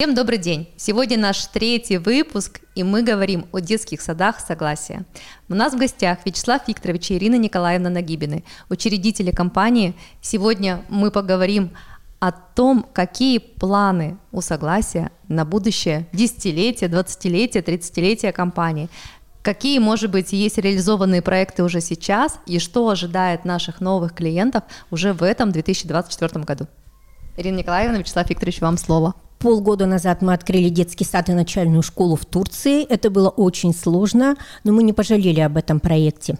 Всем добрый день! Сегодня наш третий выпуск, и мы говорим о детских садах согласия. У нас в гостях Вячеслав Викторович и Ирина Николаевна Нагибины, учредители компании. Сегодня мы поговорим о том, какие планы у согласия на будущее десятилетие, двадцатилетие, тридцатилетие компании. Какие, может быть, есть реализованные проекты уже сейчас и что ожидает наших новых клиентов уже в этом 2024 году? Ирина Николаевна, Вячеслав Викторович, вам слово. Полгода назад мы открыли детский сад и начальную школу в Турции. Это было очень сложно, но мы не пожалели об этом проекте.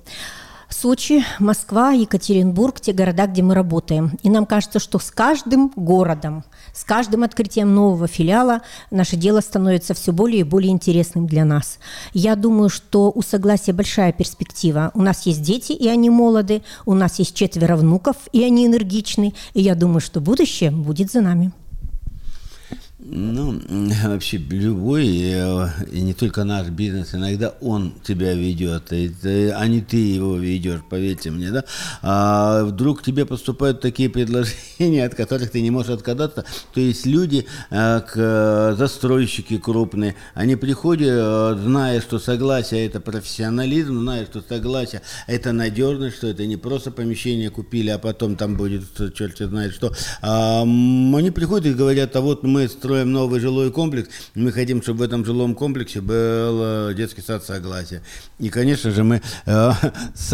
Сочи, Москва, Екатеринбург – те города, где мы работаем. И нам кажется, что с каждым городом, с каждым открытием нового филиала наше дело становится все более и более интересным для нас. Я думаю, что у Согласия большая перспектива. У нас есть дети, и они молоды, у нас есть четверо внуков, и они энергичны, и я думаю, что будущее будет за нами. Ну, вообще любой, э, и не только наш бизнес, иногда он тебя ведет, а не ты его ведешь, поверьте мне, да. А вдруг тебе поступают такие предложения, от которых ты не можешь отказаться. То есть люди, э, к застройщики крупные, они приходят, э, зная, что согласие это профессионализм, зная, что согласие это надежность, что это не просто помещение купили, а потом там будет черт знает что. А, они приходят и говорят, а вот мы строим строим новый жилой комплекс, мы хотим, чтобы в этом жилом комплексе был детский сад согласия. И, конечно же, мы э, с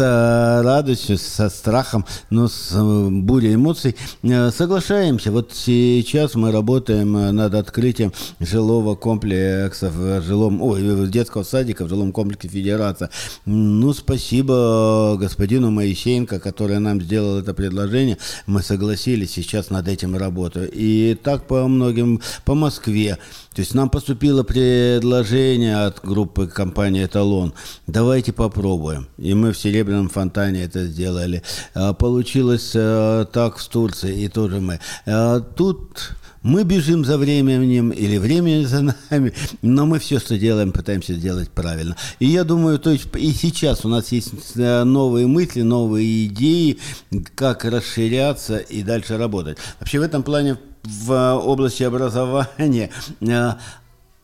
радостью, со страхом, но с э, бурей эмоций э, соглашаемся. Вот сейчас мы работаем над открытием жилого комплекса в жилом, ой, детского садика в жилом комплексе Федерация. Ну, спасибо господину Моисеенко, который нам сделал это предложение. Мы согласились, сейчас над этим работаю. И так по многим, по Москве. То есть нам поступило предложение от группы компании «Эталон». Давайте попробуем. И мы в «Серебряном фонтане» это сделали. А, получилось э, так в Турции, и тоже мы. А, тут мы бежим за временем или время за нами, но мы все, что делаем, пытаемся сделать правильно. И я думаю, то есть и сейчас у нас есть э, новые мысли, новые идеи, как расширяться и дальше работать. Вообще в этом плане в области образования э,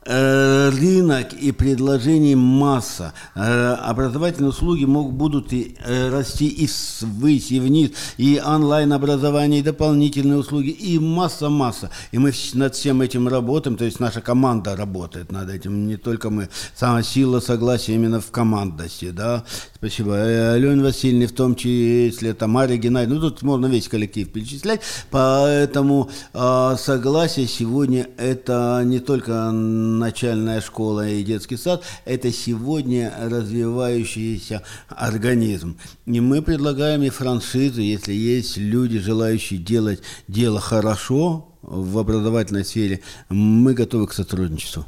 рынок и предложений масса. Э, образовательные услуги могут, будут и, расти и ввысь, и вниз, и онлайн-образование, и дополнительные услуги, и масса-масса. И мы над всем этим работаем, то есть наша команда работает над этим, не только мы. Самая сила согласия именно в командности, да. Спасибо. Э, Алене Васильевне, в том числе Тамаре Геннадьевне. Ну, тут можно весь коллектив перечислять. Поэтому э, согласие сегодня это не только начальная школа и детский сад, это сегодня развивающийся организм. И мы предлагаем и франшизы, если есть люди, желающие делать дело хорошо в образовательной сфере, мы готовы к сотрудничеству.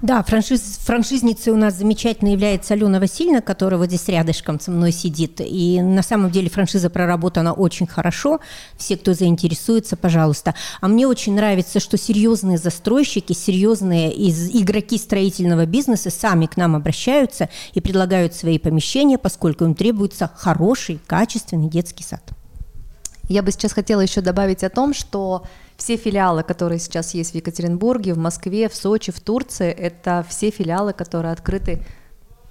Да, франшиз, франшизницей у нас замечательно является Алена Васильевна, которая вот здесь рядышком со мной сидит. И на самом деле франшиза проработана очень хорошо. Все, кто заинтересуется, пожалуйста. А мне очень нравится, что серьезные застройщики, серьезные из, игроки строительного бизнеса сами к нам обращаются и предлагают свои помещения, поскольку им требуется хороший, качественный детский сад. Я бы сейчас хотела еще добавить о том, что все филиалы, которые сейчас есть в Екатеринбурге, в Москве, в Сочи, в Турции, это все филиалы, которые открыты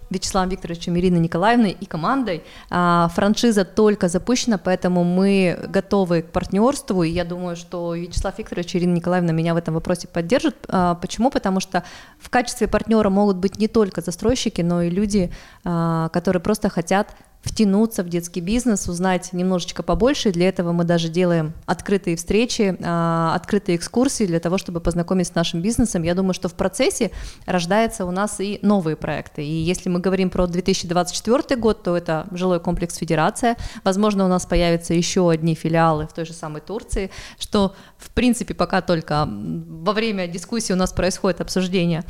Вячеславом Викторовичем, Ириной Николаевной и командой. А, франшиза только запущена, поэтому мы готовы к партнерству, и я думаю, что Вячеслав Викторович и Ирина Николаевна меня в этом вопросе поддержат. А, почему? Потому что в качестве партнера могут быть не только застройщики, но и люди, а, которые просто хотят втянуться в детский бизнес, узнать немножечко побольше. Для этого мы даже делаем открытые встречи, а, открытые экскурсии для того, чтобы познакомить с нашим бизнесом. Я думаю, что в процессе рождаются у нас и новые проекты. И если мы говорим про 2024 год, то это жилой комплекс Федерация. Возможно, у нас появятся еще одни филиалы в той же самой Турции, что в принципе пока только во время дискуссии у нас происходит обсуждение.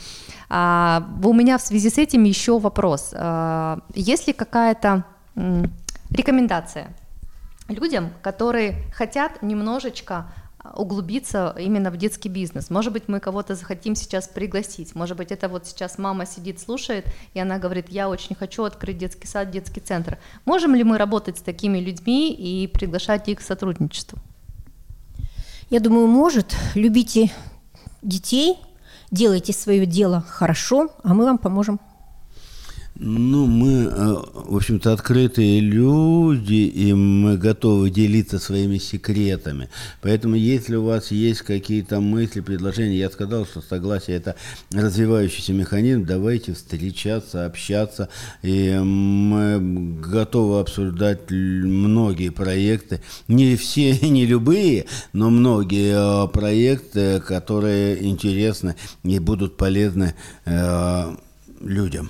А, у меня в связи с этим еще вопрос. А, есть ли какая-то рекомендация людям, которые хотят немножечко а, углубиться именно в детский бизнес. Может быть, мы кого-то захотим сейчас пригласить. Может быть, это вот сейчас мама сидит, слушает, и она говорит, я очень хочу открыть детский сад, детский центр. Можем ли мы работать с такими людьми и приглашать их к сотрудничеству? Я думаю, может. Любите детей, делайте свое дело хорошо, а мы вам поможем. Ну, мы, э, в общем-то, открытые люди, и мы готовы делиться своими секретами. Поэтому, если у вас есть какие-то мысли, предложения, я сказал, что согласие – это развивающийся механизм, давайте встречаться, общаться, и мы готовы обсуждать многие проекты, не все, не любые, но многие э, проекты, которые интересны и будут полезны э, людям.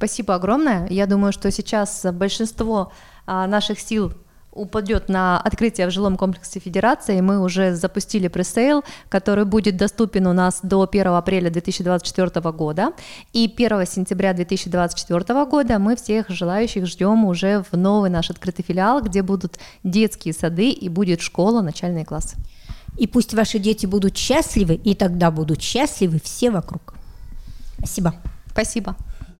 Спасибо огромное. Я думаю, что сейчас большинство а, наших сил упадет на открытие в жилом комплексе Федерации. Мы уже запустили пресейл, который будет доступен у нас до 1 апреля 2024 года. И 1 сентября 2024 года мы всех желающих ждем уже в новый наш открытый филиал, где будут детские сады и будет школа, начальные классы. И пусть ваши дети будут счастливы, и тогда будут счастливы все вокруг. Спасибо. Спасибо.